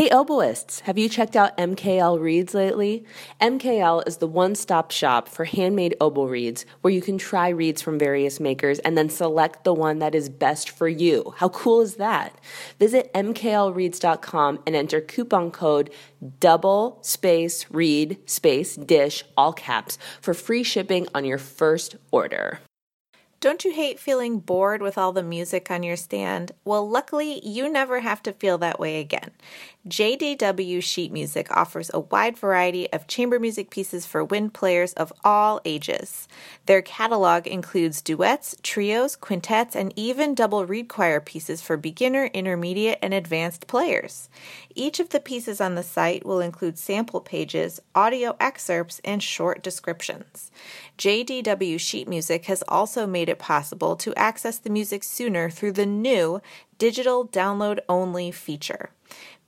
Hey, oboists, have you checked out MKL Reeds lately? MKL is the one stop shop for handmade oboe reeds where you can try reeds from various makers and then select the one that is best for you. How cool is that? Visit mklreeds.com and enter coupon code double space reed space dish, all caps, for free shipping on your first order. Don't you hate feeling bored with all the music on your stand? Well, luckily, you never have to feel that way again. JDW Sheet Music offers a wide variety of chamber music pieces for wind players of all ages. Their catalog includes duets, trios, quintets, and even double reed choir pieces for beginner, intermediate, and advanced players. Each of the pieces on the site will include sample pages, audio excerpts, and short descriptions. JDW Sheet Music has also made it possible to access the music sooner through the new digital download only feature.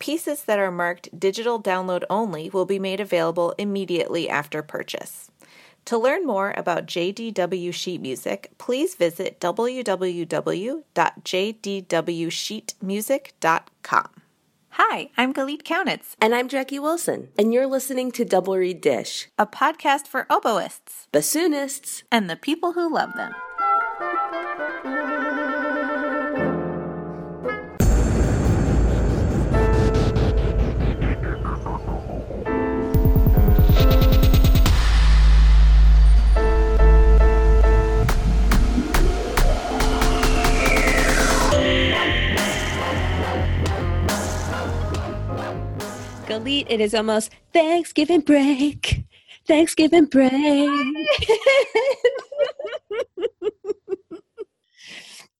Pieces that are marked digital download only will be made available immediately after purchase. To learn more about JDW Sheet Music, please visit www.jdwsheetmusic.com. Hi, I'm Galit Kaunitz. And I'm Jackie Wilson, and you're listening to Double Reed Dish, a podcast for oboists, bassoonists, and the people who love them. Galit, it is almost Thanksgiving break. Thanksgiving break.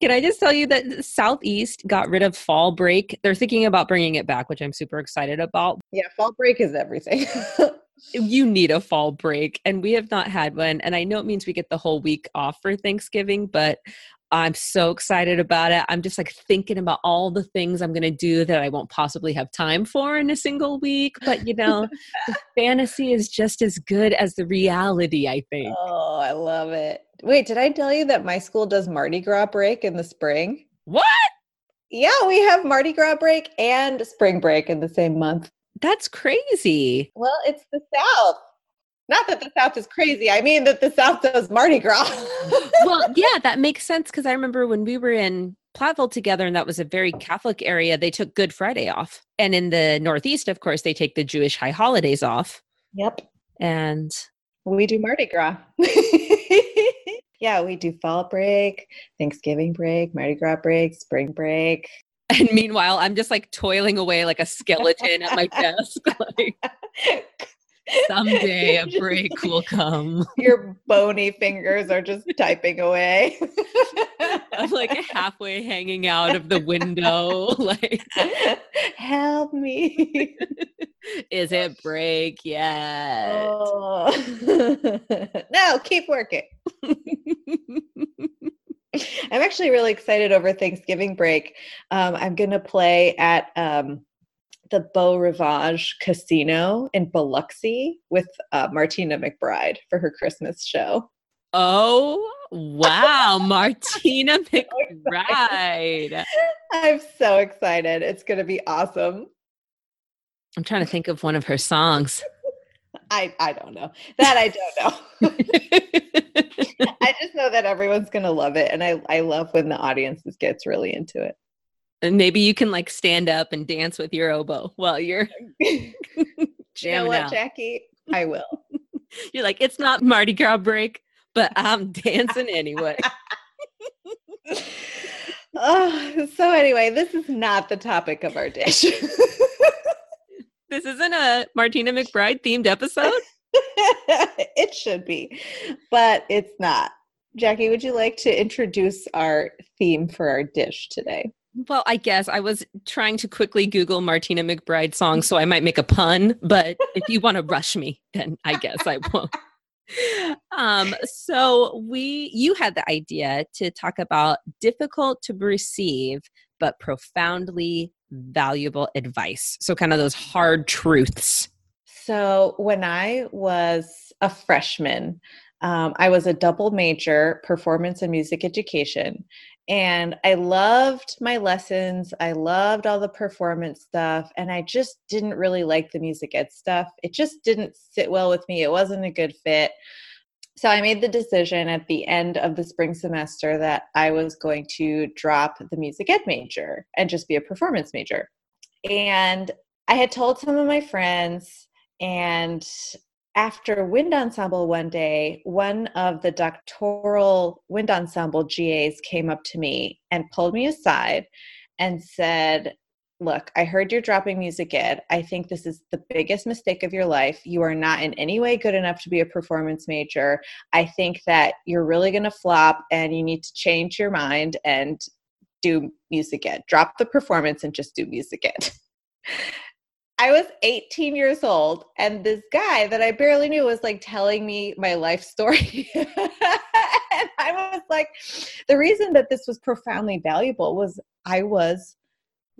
Can I just tell you that Southeast got rid of fall break? They're thinking about bringing it back, which I'm super excited about. Yeah, fall break is everything. you need a fall break, and we have not had one. And I know it means we get the whole week off for Thanksgiving, but I'm so excited about it. I'm just like thinking about all the things I'm going to do that I won't possibly have time for in a single week. But you know, the fantasy is just as good as the reality, I think. Oh, I love it. Wait, did I tell you that my school does Mardi Gras break in the spring? What? Yeah, we have Mardi Gras break and spring break in the same month. That's crazy. Well, it's the South. Not that the South is crazy. I mean that the South does Mardi Gras. well, yeah, that makes sense because I remember when we were in Platteville together, and that was a very Catholic area, they took Good Friday off. And in the Northeast, of course, they take the Jewish high holidays off. Yep. And we do Mardi Gras. yeah, we do fall break, Thanksgiving break, Mardi Gras break, spring break. And meanwhile, I'm just like toiling away like a skeleton at my desk. Like, Someday a break will come. Your bony fingers are just typing away. I'm like halfway hanging out of the window, like help me. Is it break yet? Oh. no, keep working. I'm actually really excited over Thanksgiving break. Um, I'm going to play at um, the Beau Rivage Casino in Biloxi with uh, Martina McBride for her Christmas show. Oh, wow. Martina McBride. I'm so excited. It's going to be awesome. I'm trying to think of one of her songs. I, I don't know. That I don't know. I just know that everyone's going to love it. And I, I love when the audience gets really into it. And maybe you can like stand up and dance with your oboe while you're jamming you know what, out. Jackie? I will. you're like, it's not Mardi Gras break, but I'm dancing anyway. oh, so anyway, this is not the topic of our dish. this isn't a Martina McBride themed episode. it should be, but it's not. Jackie, would you like to introduce our theme for our dish today? Well, I guess I was trying to quickly Google Martina McBride songs, so I might make a pun. But if you want to rush me, then I guess I won't. Um, so we, you had the idea to talk about difficult to receive but profoundly valuable advice. So kind of those hard truths. So when I was a freshman, um, I was a double major, performance and music education. And I loved my lessons. I loved all the performance stuff. And I just didn't really like the music ed stuff. It just didn't sit well with me. It wasn't a good fit. So I made the decision at the end of the spring semester that I was going to drop the music ed major and just be a performance major. And I had told some of my friends, and after wind ensemble one day, one of the doctoral wind ensemble GAs came up to me and pulled me aside and said, Look, I heard you're dropping music ed. I think this is the biggest mistake of your life. You are not in any way good enough to be a performance major. I think that you're really going to flop and you need to change your mind and do music ed. Drop the performance and just do music ed. I was 18 years old, and this guy that I barely knew was like telling me my life story. and I was like, the reason that this was profoundly valuable was I was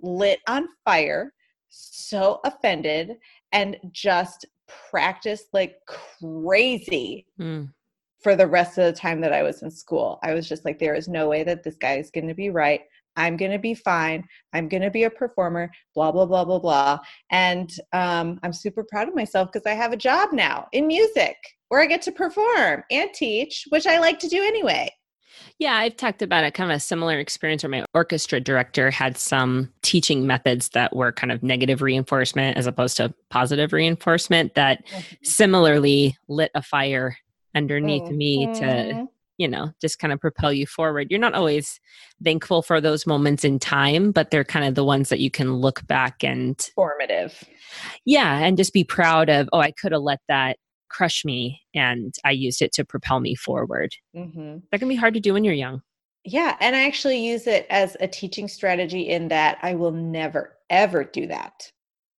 lit on fire, so offended, and just practiced like crazy. Mm. For the rest of the time that I was in school, I was just like, there is no way that this guy is going to be right. I'm going to be fine. I'm going to be a performer, blah, blah, blah, blah, blah. And um, I'm super proud of myself because I have a job now in music where I get to perform and teach, which I like to do anyway. Yeah, I've talked about a kind of a similar experience where my orchestra director had some teaching methods that were kind of negative reinforcement as opposed to positive reinforcement that mm-hmm. similarly lit a fire underneath mm-hmm. me to mm-hmm you know just kind of propel you forward. You're not always thankful for those moments in time but they're kind of the ones that you can look back and formative. Yeah and just be proud of oh i could have let that crush me and i used it to propel me forward. Mm-hmm. that can be hard to do when you're young. Yeah and i actually use it as a teaching strategy in that i will never ever do that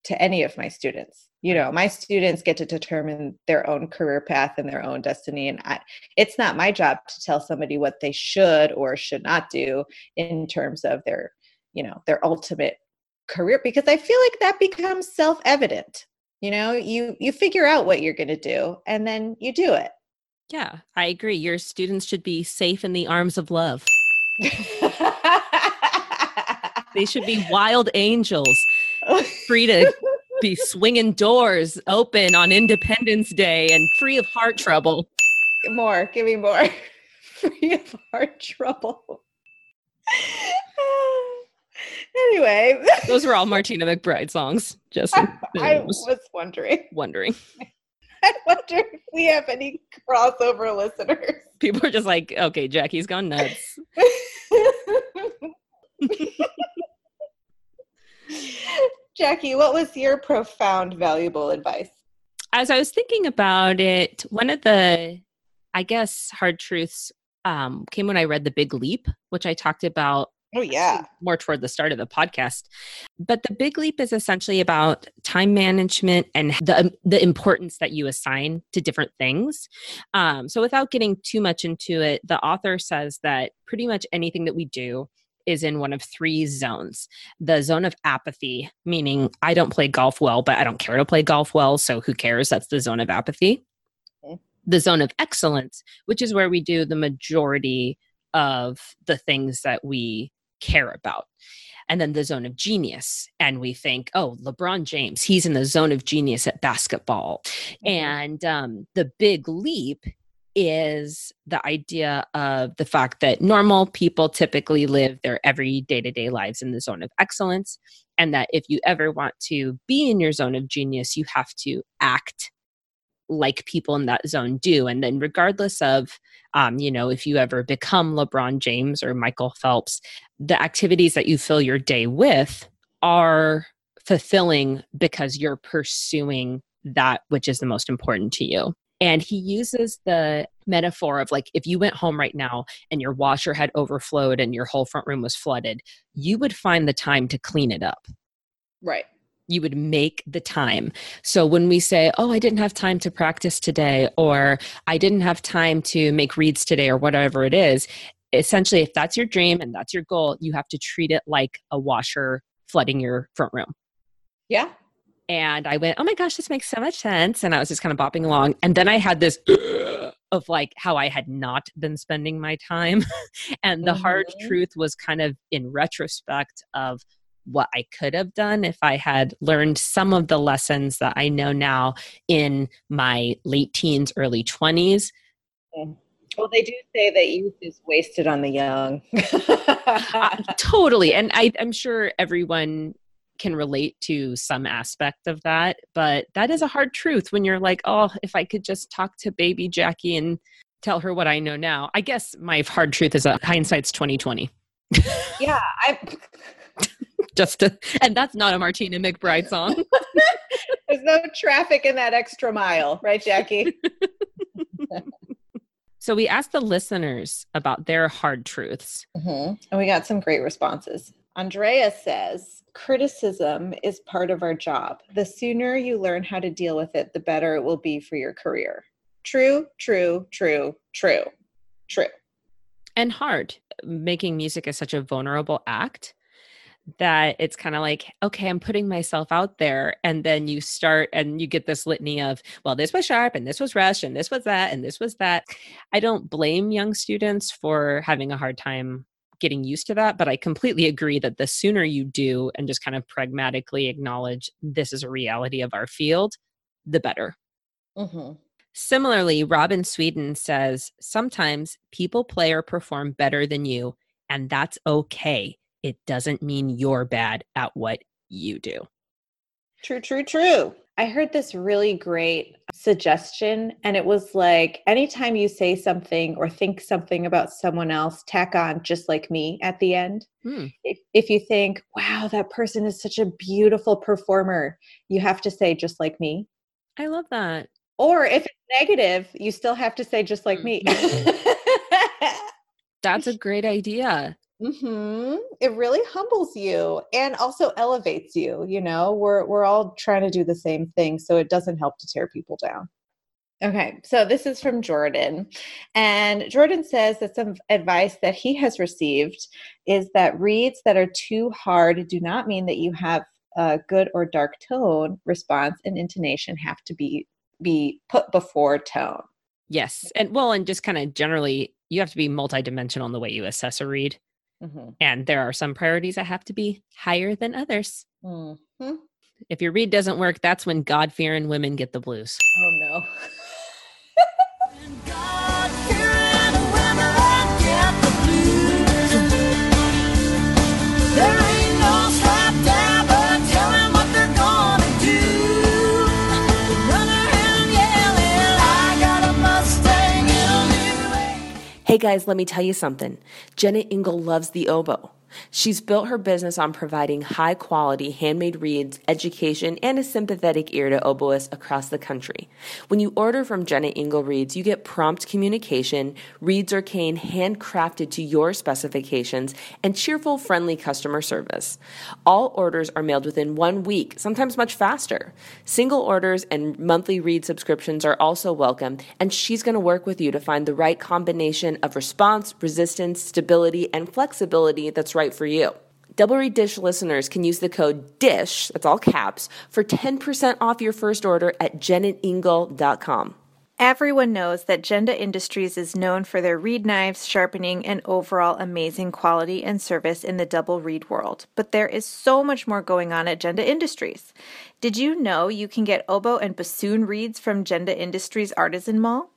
to any of my students you know my students get to determine their own career path and their own destiny and I, it's not my job to tell somebody what they should or should not do in terms of their you know their ultimate career because i feel like that becomes self-evident you know you you figure out what you're going to do and then you do it. Yeah i agree your students should be safe in the arms of love. They should be wild angels free to be swinging doors open on Independence Day and free of heart trouble. More, give me more. free of heart trouble. anyway, those were all Martina McBride songs. Just I, I was wondering. Wondering. I wonder if we have any crossover listeners. People are just like, okay, Jackie's gone nuts. Jackie, what was your profound, valuable advice? As I was thinking about it, one of the, I guess, hard truths um, came when I read The Big Leap, which I talked about. Oh, yeah. More toward the start of the podcast. But The Big Leap is essentially about time management and the, the importance that you assign to different things. Um, so, without getting too much into it, the author says that pretty much anything that we do, is in one of three zones the zone of apathy, meaning I don't play golf well, but I don't care to play golf well. So who cares? That's the zone of apathy. The zone of excellence, which is where we do the majority of the things that we care about. And then the zone of genius. And we think, oh, LeBron James, he's in the zone of genius at basketball. Mm-hmm. And um, the big leap is the idea of the fact that normal people typically live their every day to day lives in the zone of excellence. And that if you ever want to be in your zone of genius, you have to act like people in that zone do. And then, regardless of, um, you know, if you ever become LeBron James or Michael Phelps, the activities that you fill your day with are fulfilling because you're pursuing that which is the most important to you. And he uses the metaphor of like, if you went home right now and your washer had overflowed and your whole front room was flooded, you would find the time to clean it up. Right. You would make the time. So when we say, oh, I didn't have time to practice today, or I didn't have time to make reeds today, or whatever it is, essentially, if that's your dream and that's your goal, you have to treat it like a washer flooding your front room. Yeah. And I went, oh my gosh, this makes so much sense. And I was just kind of bopping along. And then I had this of like how I had not been spending my time. and the mm-hmm. hard truth was kind of in retrospect of what I could have done if I had learned some of the lessons that I know now in my late teens, early 20s. Mm. Well, they do say that youth is wasted on the young. uh, totally. And I, I'm sure everyone can relate to some aspect of that, but that is a hard truth when you're like, oh, if I could just talk to baby Jackie and tell her what I know now. I guess my hard truth is that hindsight's 2020. yeah, I just to, and that's not a Martina McBride song. There's no traffic in that extra mile, right, Jackie? so we asked the listeners about their hard truths. Mm-hmm. And we got some great responses. Andrea says, criticism is part of our job. The sooner you learn how to deal with it, the better it will be for your career. True, true, true, true, true. And hard. Making music is such a vulnerable act that it's kind of like okay i'm putting myself out there and then you start and you get this litany of well this was sharp and this was rush and this was that and this was that i don't blame young students for having a hard time getting used to that but i completely agree that the sooner you do and just kind of pragmatically acknowledge this is a reality of our field the better mm-hmm. similarly robin sweden says sometimes people play or perform better than you and that's okay it doesn't mean you're bad at what you do. True, true, true. I heard this really great suggestion, and it was like anytime you say something or think something about someone else, tack on just like me at the end. Hmm. If, if you think, wow, that person is such a beautiful performer, you have to say just like me. I love that. Or if it's negative, you still have to say just like me. Mm-hmm. That's a great idea. Mm-hmm. It really humbles you and also elevates you. You know, we're we're all trying to do the same thing, so it doesn't help to tear people down. Okay, so this is from Jordan. And Jordan says that some advice that he has received is that reeds that are too hard do not mean that you have a good or dark tone response and intonation have to be be put before tone. Yes. And well, and just kind of generally, you have to be multidimensional in the way you assess a reed. Mm-hmm. And there are some priorities that have to be higher than others. Mm-hmm. If your reed doesn't work, that's when God fearing women get the blues. Oh, no. Hey guys, let me tell you something. Jenna Ingle loves the oboe. She's built her business on providing high quality handmade reeds, education, and a sympathetic ear to oboists across the country. When you order from Jenna Ingle Reeds, you get prompt communication, reeds or cane handcrafted to your specifications, and cheerful, friendly customer service. All orders are mailed within one week, sometimes much faster. Single orders and monthly reed subscriptions are also welcome, and she's going to work with you to find the right combination of response, resistance, stability, and flexibility that's right right for you. Double Reed Dish listeners can use the code DISH, that's all caps, for 10% off your first order at jennaingle.com. Everyone knows that Jende Industries is known for their reed knives, sharpening, and overall amazing quality and service in the double reed world. But there is so much more going on at Jende Industries. Did you know you can get oboe and bassoon reeds from Jende Industries Artisan Mall?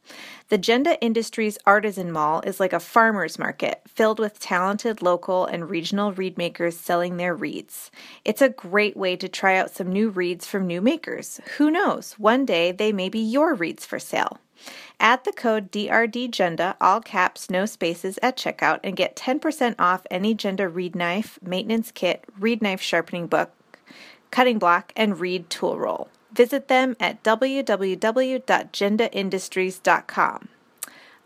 The Jende Industries Artisan Mall is like a farmer's market filled with talented local and regional reed makers selling their reeds. It's a great way to try out some new reeds from new makers. Who knows, one day they may be your reeds for sale. Add the code DRDJende, all caps, no spaces, at checkout and get 10% off any Jende reed knife, maintenance kit, reed knife sharpening book, cutting block, and reed tool roll. Visit them at www.jendeindustries.com.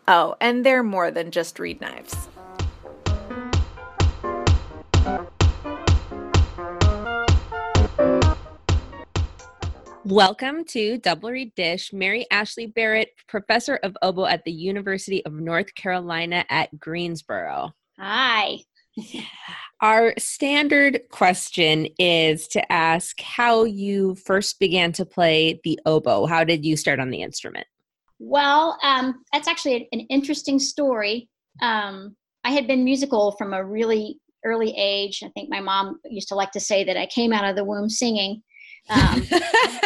Oh, and they're more than just reed knives. Welcome to Double Reed Dish. Mary Ashley Barrett, professor of oboe at the University of North Carolina at Greensboro. Hi. Our standard question is to ask how you first began to play the oboe. How did you start on the instrument? Well, um, that's actually an interesting story. Um, I had been musical from a really early age. I think my mom used to like to say that I came out of the womb singing. Um,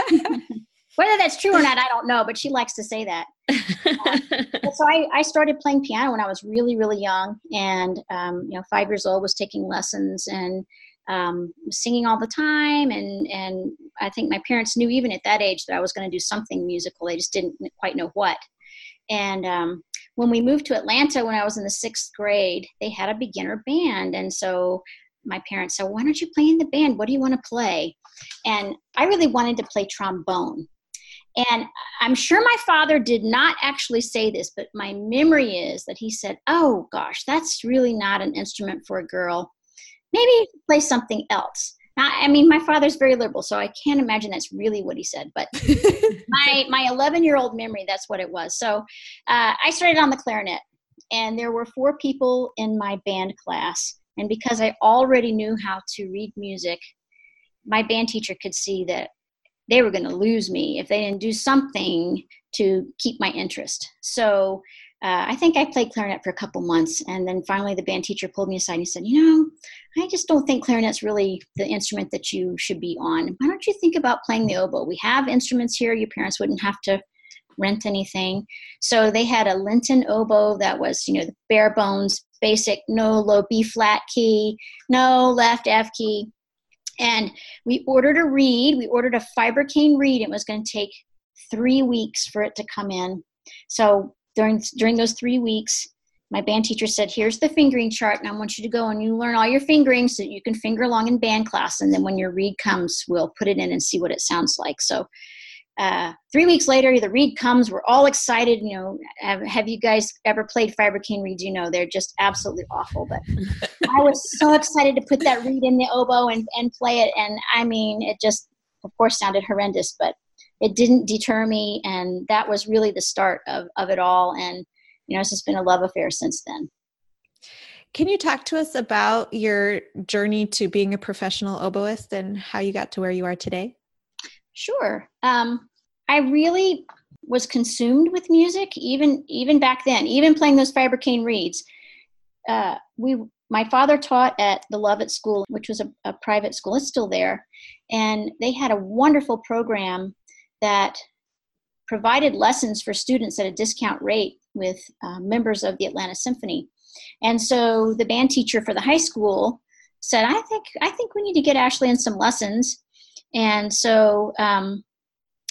whether that's true or not, I don't know, but she likes to say that. Um, so I, I, started playing piano when I was really, really young, and um, you know, five years old, was taking lessons and um, singing all the time. And and I think my parents knew even at that age that I was going to do something musical. They just didn't quite know what. And um, when we moved to Atlanta when I was in the sixth grade, they had a beginner band. And so my parents said, Why don't you play in the band? What do you want to play? And I really wanted to play trombone. And I'm sure my father did not actually say this, but my memory is that he said, Oh gosh, that's really not an instrument for a girl. Maybe play something else. Now, I mean, my father's very liberal, so I can't imagine that's really what he said. But my my 11 year old memory, that's what it was. So uh, I started on the clarinet, and there were four people in my band class. And because I already knew how to read music, my band teacher could see that they were going to lose me if they didn't do something to keep my interest. So uh, I think I played clarinet for a couple months, and then finally the band teacher pulled me aside and he said, "You know, I just don't think clarinet's really the instrument that you should be on. Why don't you think about playing the oboe? We have instruments here. Your parents wouldn't have to rent anything." So they had a Linton oboe that was, you know, the bare bones, basic, no low B flat key, no left F key, and we ordered a reed. We ordered a fiber cane reed. It was going to take three weeks for it to come in. So during during those three weeks my band teacher said here's the fingering chart and i want you to go and you learn all your fingering so you can finger along in band class and then when your reed comes we'll put it in and see what it sounds like so uh, three weeks later the reed comes. We're all excited you know. Have, have you guys ever played fiber cane reeds you know they're just absolutely awful but i was so excited to put that reed in the oboe and, and play it and i mean it just of course sounded horrendous but it didn't deter me and that was really the start of, of it all and you know it's just been a love affair since then. Can you talk to us about your journey to being a professional oboist and how you got to where you are today sure um, i really was consumed with music even even back then even playing those fiber cane reeds uh, we my father taught at the Lovett School, which was a, a, private school. It's still there. And they had a wonderful program that provided lessons for students at a discount rate with uh, members of the Atlanta Symphony. And so the band teacher for the high school said, "I think I think we need to get Ashley in some lessons." And so um,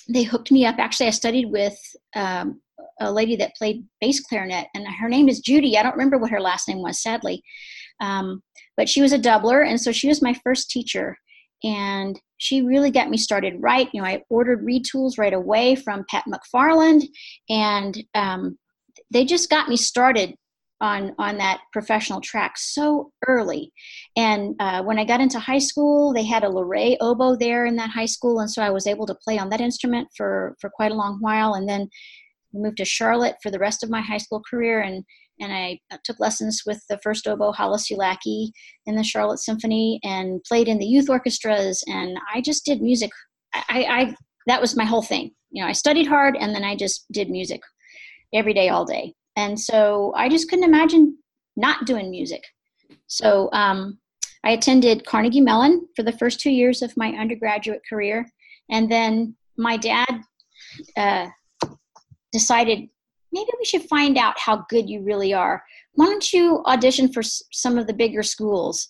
they hooked me up. Actually, I studied with um, a lady that played bass clarinet, and her name is Judy. I don't remember what her last name was, sadly, um, but she was a doubler, and so she was my first teacher and she really got me started right. You know, I ordered reed tools right away from Pat McFarland, and um, they just got me started on on that professional track so early. And uh, when I got into high school, they had a Loree oboe there in that high school, and so I was able to play on that instrument for for quite a long while. And then we moved to Charlotte for the rest of my high school career, and and I uh, took lessons with the first oboe Hollis Ulaky in the Charlotte Symphony and played in the youth orchestras and I just did music. I, I that was my whole thing. You know, I studied hard and then I just did music every day, all day. And so I just couldn't imagine not doing music. So um, I attended Carnegie Mellon for the first two years of my undergraduate career, and then my dad uh, decided maybe we should find out how good you really are. Why don't you audition for some of the bigger schools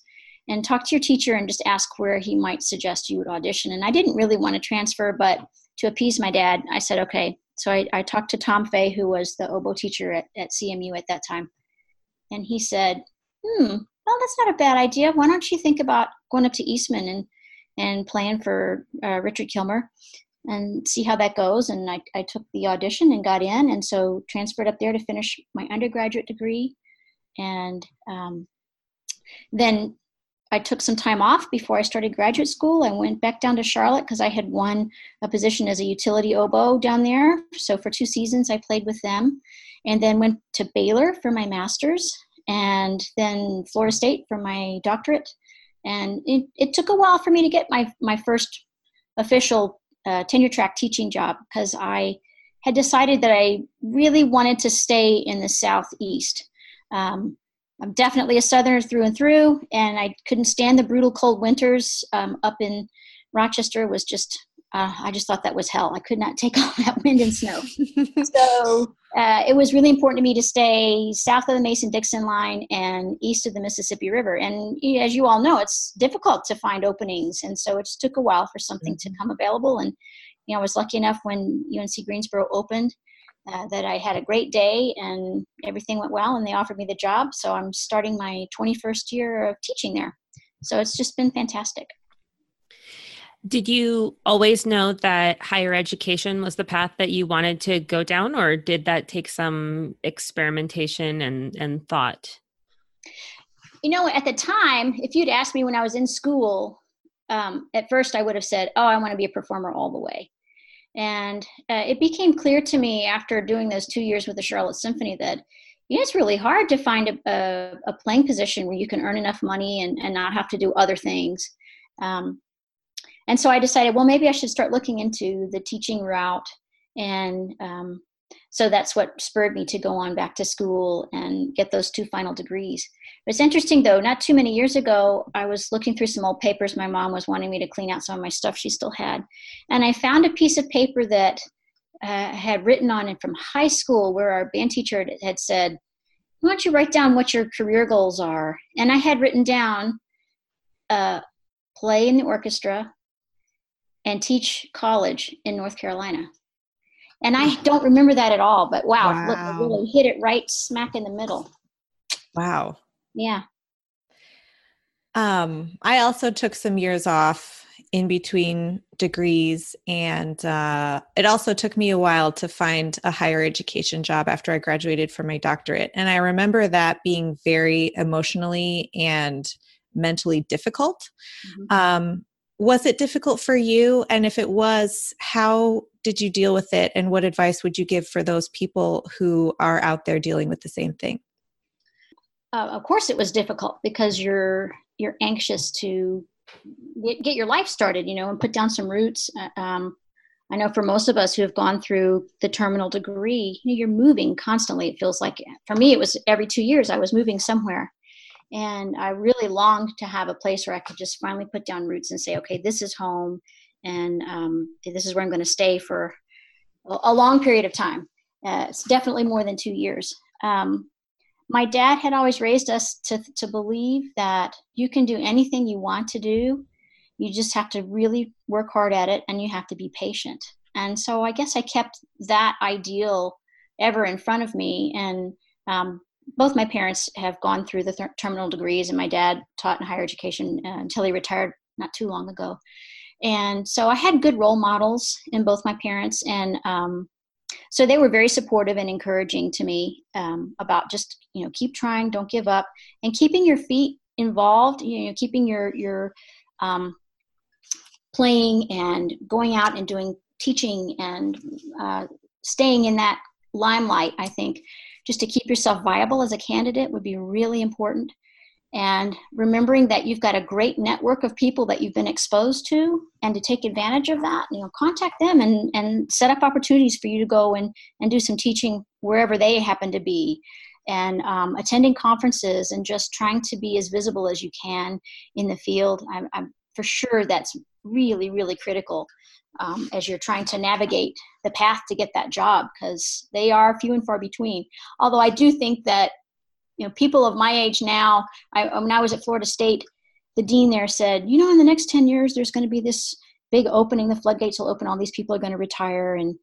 and talk to your teacher and just ask where he might suggest you would audition? And I didn't really want to transfer, but to appease my dad, I said, okay. So I, I talked to Tom Fay, who was the oboe teacher at, at CMU at that time. And he said, hmm, well, that's not a bad idea. Why don't you think about going up to Eastman and, and playing for uh, Richard Kilmer? and see how that goes. And I, I took the audition and got in, and so transferred up there to finish my undergraduate degree. And um, then I took some time off before I started graduate school. I went back down to Charlotte because I had won a position as a utility oboe down there. So for two seasons, I played with them. And then went to Baylor for my master's, and then Florida State for my doctorate. And it, it took a while for me to get my, my first official uh, tenure track teaching job because I had decided that I really wanted to stay in the southeast. Um, I'm definitely a southerner through and through, and I couldn't stand the brutal cold winters um, up in Rochester. Was just uh, I just thought that was hell. I could not take all that wind and snow. so uh, it was really important to me to stay south of the Mason Dixon line and east of the Mississippi River. And as you all know, it's difficult to find openings. And so it just took a while for something to mm-hmm. come available. And, you know, I was lucky enough when UNC Greensboro opened uh, that I had a great day and everything went well and they offered me the job. So I'm starting my 21st year of teaching there. So it's just been fantastic. Did you always know that higher education was the path that you wanted to go down, or did that take some experimentation and, and thought? You know, at the time, if you'd asked me when I was in school, um, at first I would have said, Oh, I want to be a performer all the way. And uh, it became clear to me after doing those two years with the Charlotte Symphony that it's really hard to find a, a, a, playing position where you can earn enough money and, and not have to do other things. Um, and so I decided, well, maybe I should start looking into the teaching route. And um, so that's what spurred me to go on back to school and get those two final degrees. It's interesting though, not too many years ago, I was looking through some old papers. My mom was wanting me to clean out some of my stuff she still had. And I found a piece of paper that uh, had written on it from high school where our band teacher had said, why don't you write down what your career goals are? And I had written down uh, play in the orchestra, and teach college in North Carolina. And I don't remember that at all, but wow, wow. look, I really hit it right smack in the middle. Wow. Yeah. Um, I also took some years off in between degrees, and uh, it also took me a while to find a higher education job after I graduated from my doctorate. And I remember that being very emotionally and mentally difficult. Mm-hmm. Um, was it difficult for you? And if it was, how did you deal with it? And what advice would you give for those people who are out there dealing with the same thing? Uh, of course, it was difficult because you're you're anxious to get, your life started, you know, and put down some roots. Uh, um, I know for most of us who have gone through the terminal degree, you know, you're moving constantly. It feels like for me, it was every two years I was moving somewhere. And I really longed to have a place where I could just finally put down roots and say, okay, this is home, and um, this is where I'm going to stay for a long period of time. Uh, it's definitely more than two years. Um, my dad had always raised us to, to believe that you can do anything you want to do. You just have to really work hard at it and you have to be patient. And so I guess I kept that ideal ever in front of me. And um, both my parents have gone through the th- terminal degrees, and my dad taught in higher education uh, until he retired not too long ago. And so I had good role models in both my parents, and um, so they were very supportive and encouraging to me um, about just you know keep trying, don't give up, and keeping your feet involved. You know, keeping your your um, playing and going out and doing teaching and uh, staying in that limelight. I think just to keep yourself viable as a candidate would be really important. And remembering that you've got a great network of people that you've been exposed to, and to take advantage of that, you know, contact them and, and set up opportunities for you to go and, and do some teaching wherever they happen to be and um, attending conferences and just trying to be as visible as you can in the field. I'm, I'm for sure that's really, really critical um, as you're trying to navigate the path to get that job because they are few and far between. Although I do think that you know people of my age now. I, when I was at Florida State, the dean there said, you know, in the next ten years, there's going to be this big opening. The floodgates will open. All these people are going to retire, and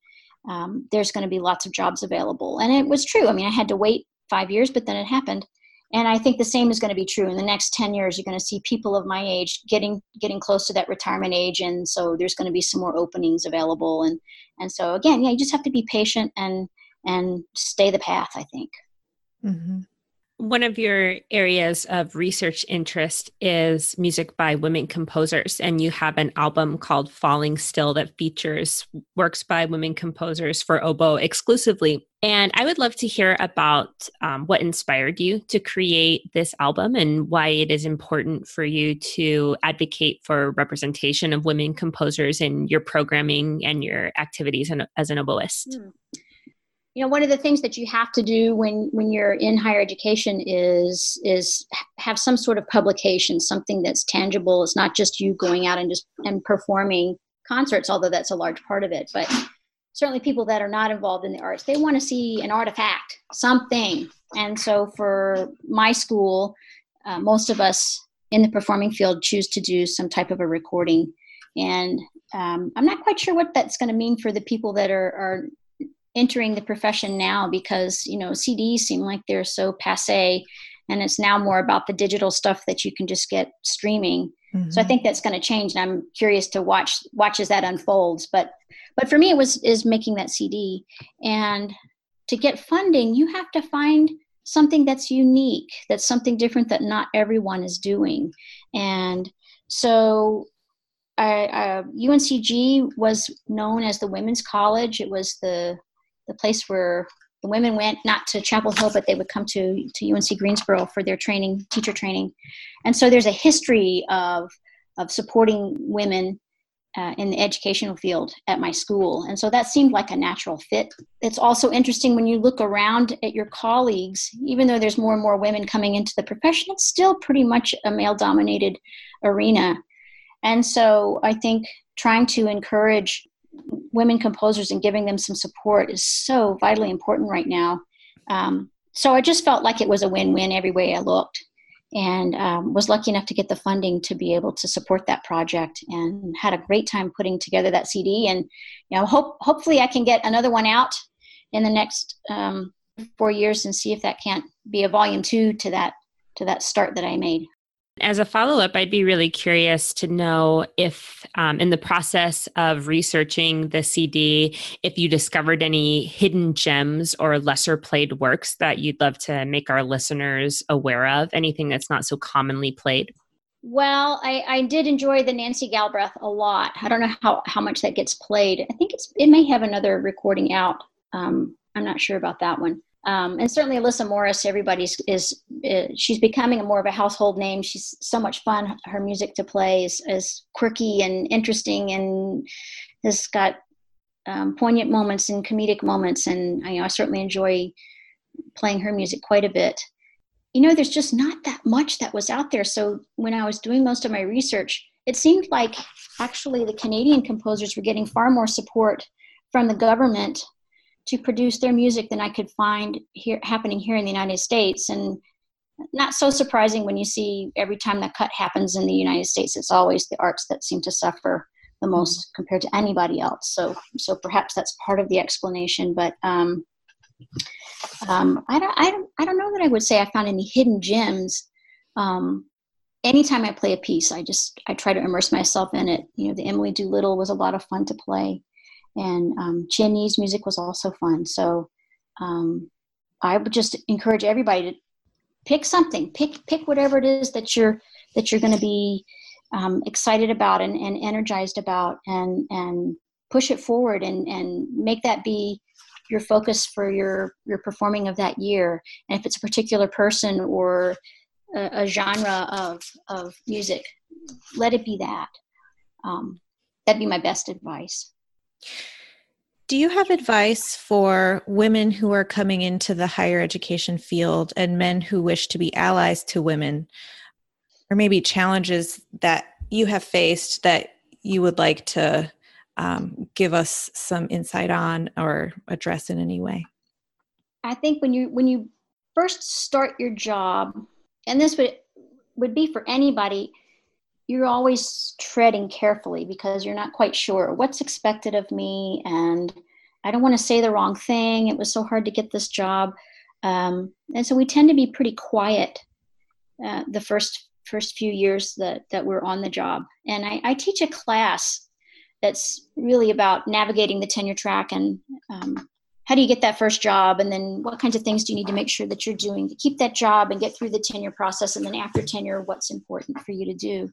um, there's going to be lots of jobs available. And it was true. I mean, I had to wait five years, but then it happened and i think the same is going to be true. In the next 10 years you're going to see people of my age getting getting close to that retirement age and so there's going to be some more openings available. And and so again yeah you just have to be patient and and stay the path i think. Mm-hmm one of your areas of research interest is music by women composers, and you have an album called Falling Still that features works by women composers for oboe exclusively. And I would love to hear about um, what inspired you to create this album and why it is important for you to advocate for representation of women composers in your programming and your activities as an oboist. Hmm. You know one of the things that you have to do when when you're in higher education is is have some sort of publication something that's tangible. It's not just you going out and just and performing concerts although that's a large part of it. But certainly people that are not involved in the arts they want to see an artifact something. And so for my school uh, most of us in the performing field choose to do some type of a recording. And um, i'm not quite sure what that's going to mean for the people that are, are entering the profession now because you know CDs seem like they're so passe, and it's now more about the digital stuff that you can just get streaming. Mm-hmm. So I mm-hmm. think that's going to change, and I'm curious to watch watch as that unfolds. But but for me, it was is making that CD, and to get funding, you have to find something that's unique, that's something different that not everyone is doing, and so I, uh, UNCG was known as the women's college. It was the the place where the women went not to Chapel Hill, but they would come to to UNC Greensboro for their training, teacher training, and so there's a history of of supporting women uh, in the educational field at my school, and so that seemed like a natural fit. It's also interesting when you look around at your colleagues, even though there's more and more women coming into the profession, it's still pretty much a male-dominated arena, and so I think trying to encourage women composers and giving them some support is so vitally important right now. Um, so I just felt like it was a win-win every way I looked, and um, was lucky enough to get the funding to be able to support that project, and had a great time putting together that CD. And you know, hope hopefully I can get another one out in the next um, four years and see if that can't be a volume two to that to that start that I made. As a follow up, I'd be really curious to know if, um, in the process of researching the CD, if you discovered any hidden gems or lesser played works that you'd love to make our listeners aware of, anything that's not so commonly played. Well, I, I did enjoy the Nancy Galbraith a lot. I don't know how, how much that gets played. I think it's it may have another recording out. Um, I'm not sure about that one. Um, and certainly Alyssa Morris, everybody's is, is, she's becoming a more of a household name. She's so much fun. Her music to play is, is quirky and interesting, and has got um, poignant moments and comedic moments. And you know, I certainly enjoy playing her music quite a bit. You know, there's just not that much that was out there. So when I was doing most of my research, it seemed like actually the Canadian composers were getting far more support from the government to produce their music than I could find here happening here in the United States. And not so surprising when you see every time that cut happens in the United States, it's always the arts that seem to suffer the mm-hmm. most compared to anybody else. So, so perhaps that's part of the explanation. But um, um, I don't, I don't, I don't know that I would say I found any hidden gems. Um, anytime I play a piece, I just I try to immerse myself in it. You know, the Emily Doolittle was a lot of fun to play and um, Chinese music was also fun. So um, I would just encourage everybody to pick something, pick pick whatever it is that you're that you're going to be um, excited about and, and energized about, and and push it forward and and make that be your focus for your your performing of that year. And if it's a particular person or a, a genre of of music, let it be that. Um, that'd be my best advice. Do you have advice for women who are coming into the higher education field and men who wish to be allies to women, or maybe challenges that you have faced that you would like to um, give us some insight on or address in any way? I think when you when you first start your job, and this would would be for anybody, you're always treading carefully because you're not quite sure what's expected of me. And i don't want to say the wrong thing. It was so hard to get this job. Um, and so we tend to be pretty quiet uh, the first first few years that that we're on the job. And I, I teach a class that's really about navigating the tenure track and um, how do you get that first job? And then what kinds of things do you need to make sure that you're doing to keep that job and get through the tenure process? And then after tenure what's important for you to do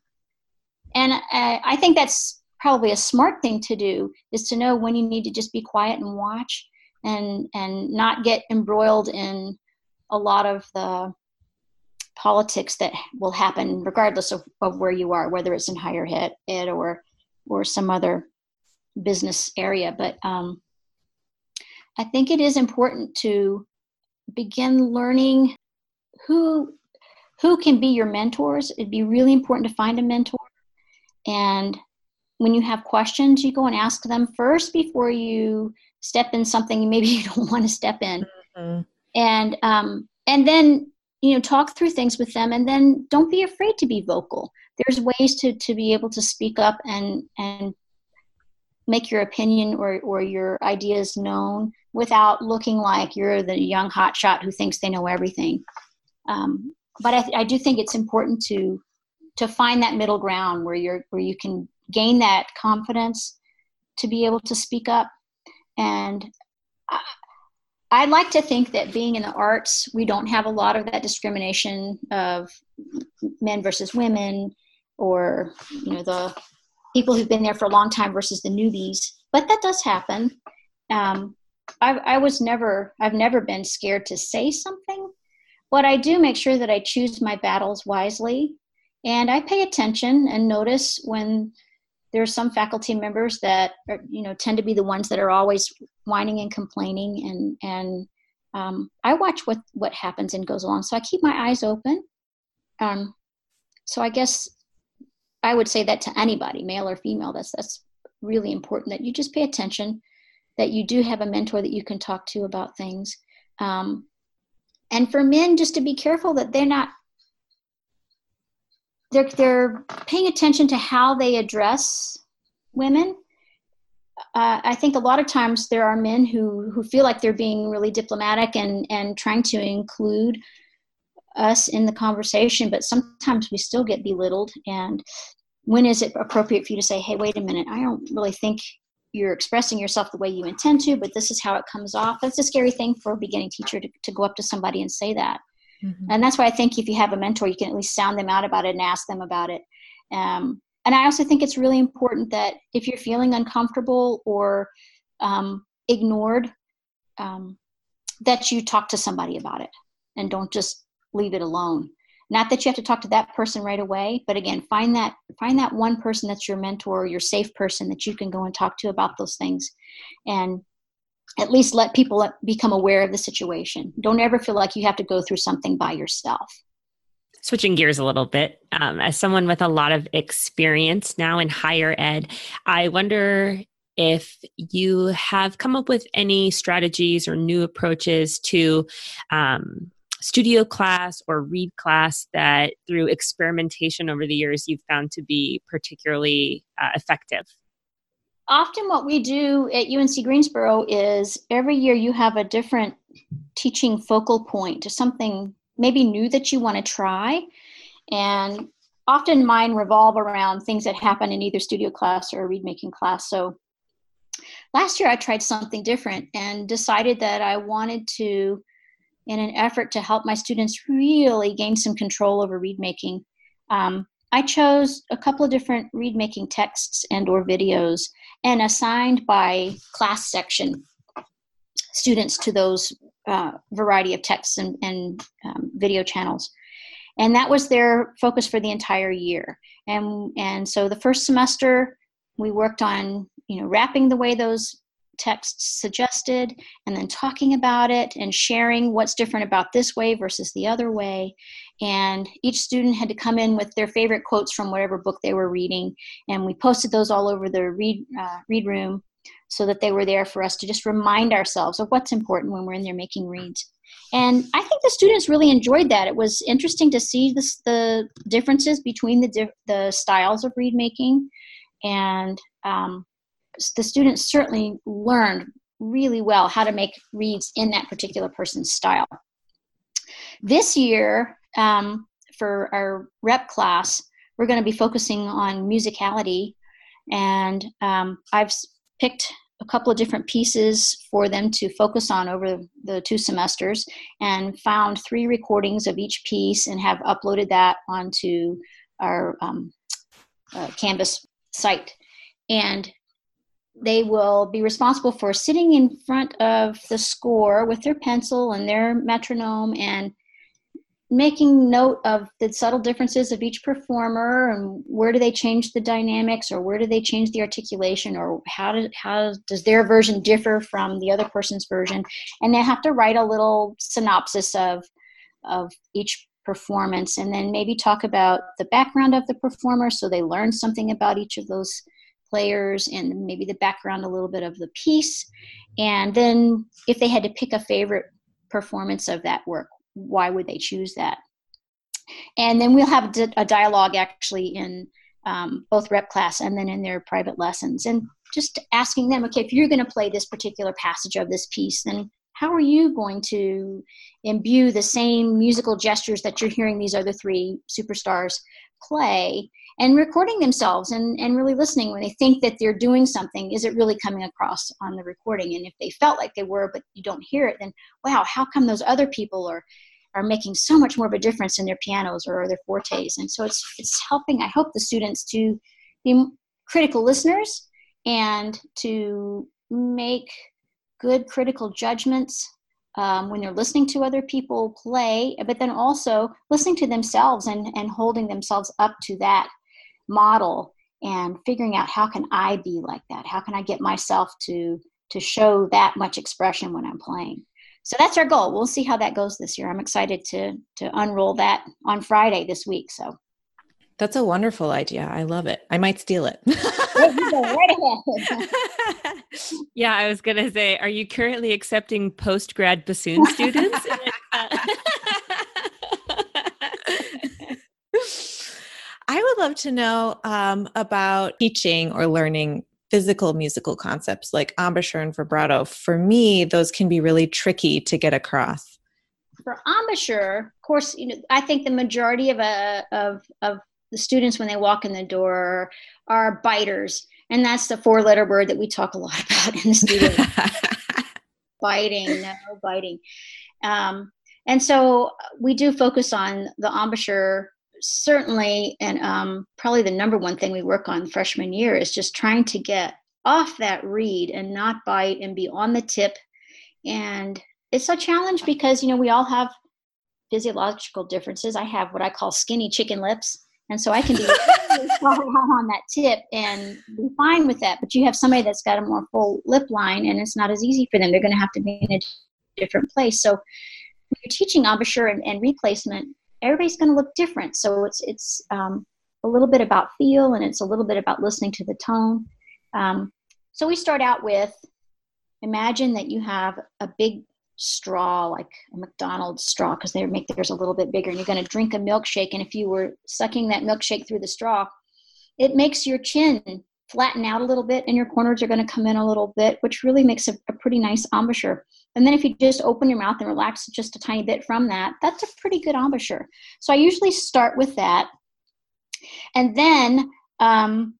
and uh, I think that's probably a smart thing to do is to know when you need to just be quiet and watch and and not get embroiled in a lot of the politics that will happen regardless of, of where you are whether it's in higher ed, ed or or some other business area but um, I think it is important to begin learning who who can be your mentors. It'd be really important to find a mentor. And when you have questions, you go and ask them first before you step in something maybe you don't want to step in. Mm-hmm. And um, and then you know talk through things with them, and then don't be afraid to be vocal. There's ways to to be able to speak up and and make your opinion or or your ideas known without looking like you're the young hotshot who thinks they know everything. Um, but I, I do think it's important to to find that middle ground where you're where you can gain that confidence to be able to speak up and I, I like to think that being in the arts we don't have a lot of that discrimination of men versus women or you know the people who've been there for a long time versus the newbies but that does happen um, I, I was never i've never been scared to say something but I do make sure that I choose my battles wisely. And I pay attention and notice when there are some faculty members that are, you know tend to be the ones that are always whining and complaining and and um, I watch what what happens and goes along. So I keep my eyes open. Um, so I guess I would say that to anybody, male or female. That's that's really important that you just pay attention, that you do have a mentor that you can talk to about things, um, and for men just to be careful that they're not they're they're paying attention to how they address women uh, I think a lot of times there are men who who feel like they're being really diplomatic and and trying to include us in the conversation, but sometimes we still get belittled. And when is it appropriate for you to say, "Hey, wait a minute, I don't really think you're expressing yourself the way you intend to, but this is how it comes off. That's a scary thing for a beginning teacher to, to go up to somebody and say that. Mm-hmm. And that's why I think if you have a mentor, you can at least sound them out about it and ask them about it. Um, and I also think it's really important that if you're feeling uncomfortable or um, ignored, um, that you talk to somebody about it and don't just leave it alone not that you have to talk to that person right away but again find that find that one person that's your mentor your safe person that you can go and talk to about those things and at least let people become aware of the situation don't ever feel like you have to go through something by yourself switching gears a little bit um, as someone with a lot of experience now in higher ed i wonder if you have come up with any strategies or new approaches to um, studio class or reed class that through experimentation over the years you've found to be particularly uh, effective? Often, what we do at UNC Greensboro is every year you have a different teaching focal point to something maybe new that you want to try. And often mine revolve around things that happen in either studio class or reed making class. So last year I tried something different and decided that I wanted to in an effort to help my students really gain some control over reed making. Um, I chose a couple of different reed making texts and or videos and assigned by class section students to those uh, variety of texts and, and um, video channels. And that was their focus for the entire year. And and so the first semester we worked on you know wrapping the way those texts suggested and then talking about it and sharing what's different about this way versus the other way and each student had to come in with their favorite quotes from whatever book they were reading. And we posted those all over the reed uh, reed room so that they were there for us to just remind ourselves of what's important when we're in there making reeds. And i think the students really enjoyed that. It was interesting to see this, the differences between the, the styles of reed making. And um, the students certainly learned really well how to make reeds in that particular person's style. This year, um, for our rep class, we're going to be focusing on musicality, and um, I've picked a couple of different pieces for them to focus on over the two semesters and found three recordings of each piece and have uploaded that onto our um, uh, Canvas site. And they will be responsible for sitting in front of the score with their pencil and their metronome and making note of the subtle differences of each performer and where do they change the dynamics or where do they change the articulation or how do, how does their version differ from the other person's version? And they have to write a little synopsis of of each performance and then maybe talk about the background of the performer so they learn something about each of those players and maybe the background a little bit of the piece. And then if they had to pick a favorite performance of that work why would they choose that? And then we'll have a dialogue actually in um, both rep class and then in their private lessons and just asking them okay if you're going to play this particular passage of this piece then how are you going to imbue the same musical gestures that you're hearing these other three superstars play and recording themselves and, and really listening when they think that they're doing something? Is it really coming across on the recording? And if they felt like they were but you don't hear it then wow how come those other people are are making so much more of a difference in their pianos or their fortes and so it's it's helping i hope the students to be critical listeners and to make good critical judgments um, when they're listening to other people play, but then also listening to themselves and, and holding themselves up to that model and figuring out how can I be like that? How can I get myself to to show that much expression when I'm playing? So that's our goal. We'll see how that goes this year. I'm excited to to unroll that on Friday this week. So that's a wonderful idea. I love it. I might steal it. yeah, I was going to say, are you currently accepting post grad bassoon students? I would love to know um, about teaching or learning physical musical concepts like embouchure and vibrato. For me, those can be really tricky to get across. For embouchure, of course, you know, I think the majority of a uh, of of the students when they walk in the door are biters and that's the four letter word that we talk a lot about in the studio biting no biting um, and so we do focus on the embouchure certainly and um, probably the number one thing we work on freshman year is just trying to get off that reed and not bite and be on the tip and it's a challenge because you know we all have physiological differences i have what i call skinny chicken lips and so I can be on that tip and be fine with that. But you have somebody that's got a more full lip line and it's not as easy for them. They're going to have to be in a different place. So when you're teaching embouchure and, and replacement, everybody's going to look different. So it's, it's um, a little bit about feel and it's a little bit about listening to the tone. Um, so we start out with imagine that you have a big straw, like a McDonald's straw, because they make theirs a little bit bigger. And you're going to drink a milkshake, and if you were sucking that milkshake through the straw, it makes your chin flatten out a little bit, and your corners are going to come in a little bit, which really makes a, a pretty nice embouchure. And then if you just open your mouth and relax just a tiny bit from that, that's a pretty good embouchure. So I usually start with that. And then um,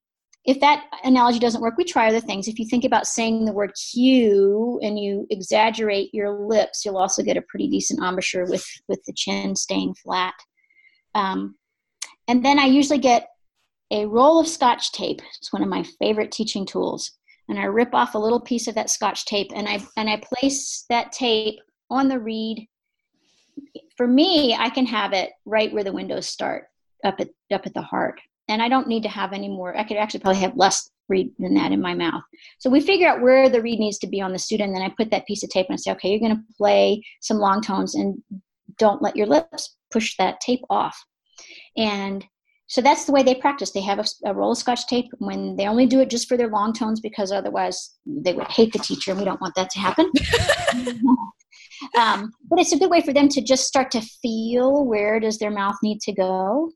if that analogy doesn't work, we try other things. If you think about saying the word Q and you exaggerate your lips, you'll also get a pretty decent embouchure with, with the chin staying flat. Um, and then I usually get a roll of scotch tape. It's one of my favorite teaching tools. And I rip off a little piece of that scotch tape and I, and I place that tape on the reed. For me, I can have it right where the windows start, up at, up at the heart and I don't need to have any more. I could actually probably have less reed than that in my mouth. So we figure out where the reed needs to be on the student, and then I put that piece of tape and I say, okay, you're going to play some long tones and don't let your lips push that tape off. And so that's the way they practice. They have a, a roll of scotch tape when they only do it just for their long tones because otherwise they would hate the teacher, and we don't want that to happen. um, but it's a good way for them to just start to feel where does their mouth need to go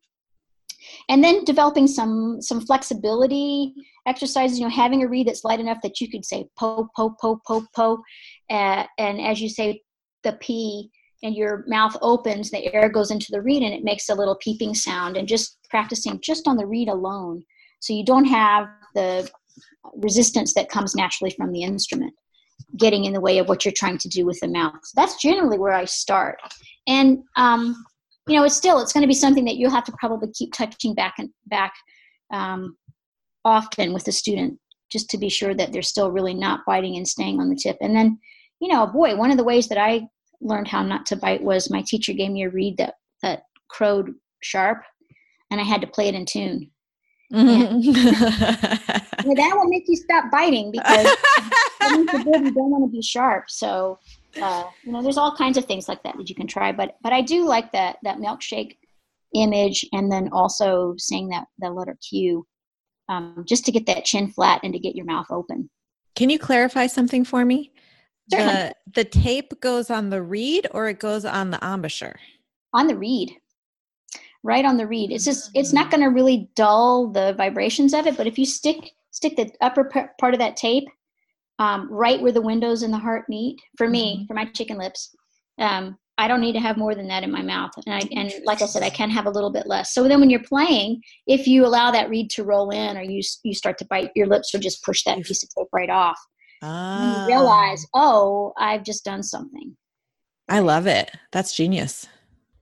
and then developing some some flexibility exercises you know having a reed that's light enough that you could say po po po po po uh, and as you say the p and your mouth opens the air goes into the reed and it makes a little peeping sound and just practicing just on the reed alone. So you don't have the resistance that comes naturally from the instrument getting in the way of what you're trying to do with the mouth. So that's generally where i start. And um, you know, it's still it's going to be something that you'll have to probably keep touching back and back um, often with the student just to be sure that they're still really not biting and staying on the tip. And then, you know, boy, one of the ways that I learned how not to bite was my teacher gave me a reed that crowed sharp, and I had to play it in tune. Mm-hmm. Well, that will make you stop biting because you don't want to be sharp. So, uh, you know, there's all kinds of things like that that you can try. But but I do like that that milkshake image, and then also saying that the letter Q, um, just to get that chin flat and to get your mouth open. Can you clarify something for me? Certainly. The the tape goes on the reed or it goes on the embouchure? on the reed right on the reed. It's just it's not going to really dull the vibrations of it but if you stick stick the upper p- part of that tape um, right where the windows and the heart meet for me for my chicken lips um, i don't need to have more than that in my mouth and i and like i said i can have a little bit less. So then when you're playing if you allow that reed to roll in or you you start to bite your lips will just push that piece of tape right off. And you realize oh i've just done something. I love it. That's genius.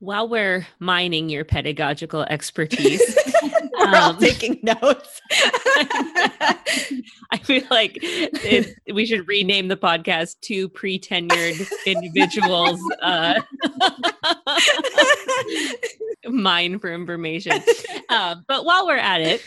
While we're mining your pedagogical expertise, We're all Um, taking notes. I feel like it, we should rename the podcast to pre-tenured individuals uh, mine for information. Uh, but while we're at it,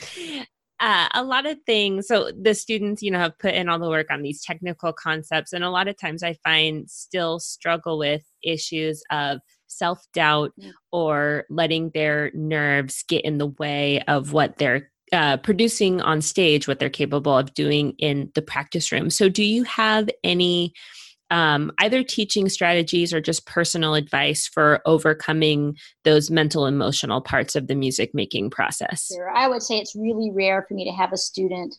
uh, a lot of things. So the students, you know, have put in all the work on these technical concepts, and a lot of times I find still struggle with issues of self doubt Mm. or letting their nerves get in the way of what they're uh, producing on stage, what they're capable of doing in the practice room. So, do you have any um, either teaching strategies or just personal advice for overcoming those mental emotional parts of the music making process? Sure. I would say it's really rare for me to have a student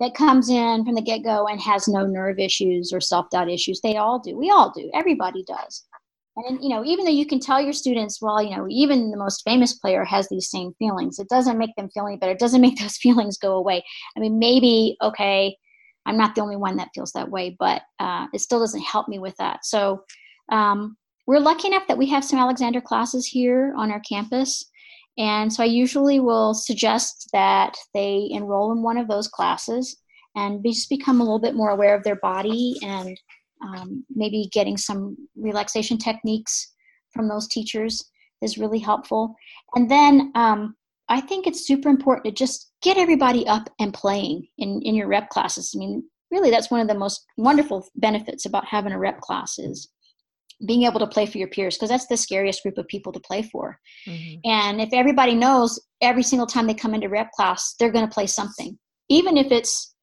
that comes in from the get go and has no nerve issues or self doubt issues. They all do. We all do. Everybody does. And you know, even though you can tell your students, well, you know, even the most famous player has these same feelings. It doesn't make them feel any better. It doesn't make those feelings go away. I mean, maybe okay, I'm not the only one that feels that way, but uh, it still doesn't help me with that. So um, we're lucky enough that we have some Alexander classes here on our campus. And so I usually will suggest that they enroll in one of those classes and just become a little bit more aware of their body and um, maybe getting some relaxation techniques from those teachers is really helpful. And then um, I think it's super important to just get everybody up and playing in, in your rep classes. I mean, really, that's one of the most wonderful benefits about having a rep class is being able to play for your peers because that's the scariest group of people to play for. Mhm. And if everybody knows every single time they come into rep class, they're going to play something, even if it's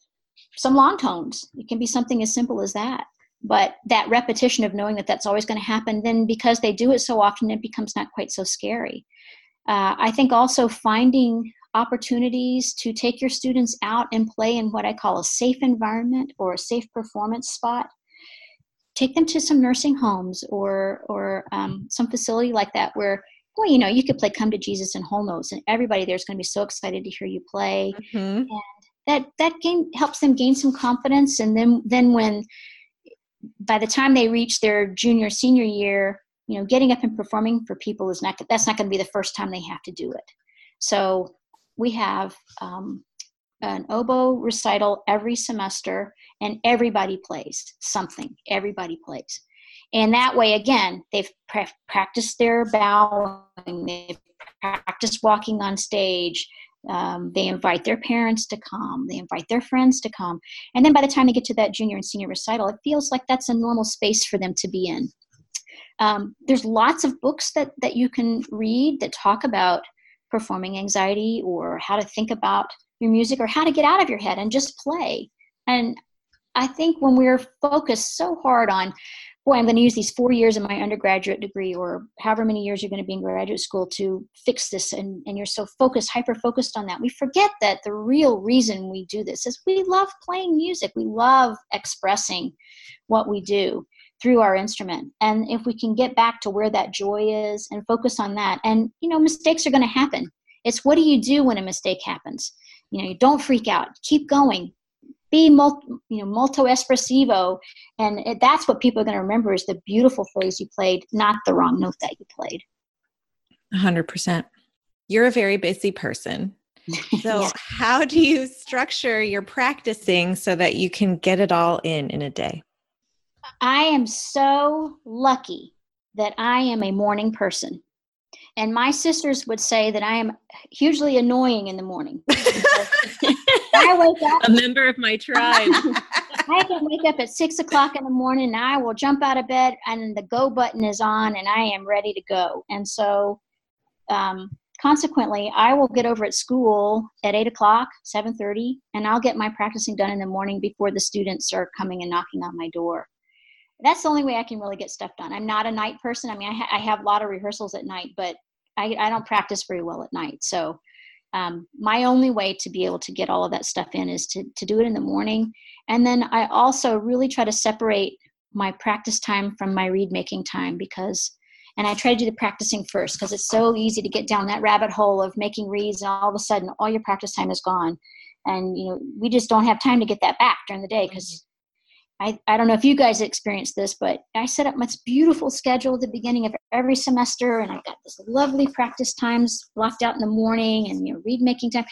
some long tones. It can be something as simple as that. But that repetition of knowing that that's always going to happen, then because they do it so often, it becomes not quite so scary. Uh, I think also finding opportunities to take your students out and play in what I call a safe environment or a safe performance spot take them to some nursing homes or or um, some facility like that where well you know you could play come to jesus and whole notes and everybody there's going to be so excited to hear you play Mhm. that that game helps them gain some confidence and then then when by the time they reach their junior senior year you know getting up and performing for people is not that's not going to be the first time they have to do it. So we have um, an oboe recital every semester and everybody plays something everybody plays. And that way again they've pra- practiced their bowing they've practiced walking on stage um, they invite their parents to come they invite their friends to come and then by the time they get to that junior and senior recital it feels like that's a normal space for them to be in. Um, there's lots of books that that you can read that talk about performing anxiety or how to think about your music or how to get out of your head and just play. And i think when we're focused so hard on boy i'm going to use these four years of my undergraduate degree or however many years you're going to be in graduate school to fix this and, and you're so focused hyper focused on that. We forget that the real reason we do this is we love playing music. We love expressing what we do through our instrument. And if we can get back to where that joy is and focus on that and you know mistakes are going to happen. It's what do you do when a mistake happens? You know you don't freak out. Keep going be multi, you know molto espressivo and it, that's what people are going to remember is the beautiful phrase you played not the wrong note that you played 100%. You're a very busy person. So, Yeah. how do you structure your practicing so that you can get it all in in a day? I am so lucky that I am a morning person. And my sisters would say that I am hugely annoying in the morning. I wake up. A member of my tribe. I can wake up at six o'clock in the morning and I will jump out of bed and the go button is on and I am ready to go. And so, um, consequently, I will get over at school at eight o'clock, seven thirty, and I'll get my practicing done in the morning before the students are coming and knocking on my door. That's the only way I can really get stuff done. I'm not a night person. I mean, I, ha- I have a lot of rehearsals at night, but I, I don't practice very well at night. So um, my only way to be able to get all of that stuff in is to, to do it in the morning. And then I also really try to separate my practice time from my reed making time because, and I try to do the practicing first because it's so easy to get down that rabbit hole of making reeds and all of a sudden all your practice time is gone. And, you know, we just don't have time to get that back during the day because I, I don't know if you guys experienced this, but I set up my beautiful schedule at the beginning of every semester, and I've got this lovely practice times blocked out in the morning and you know reed making time,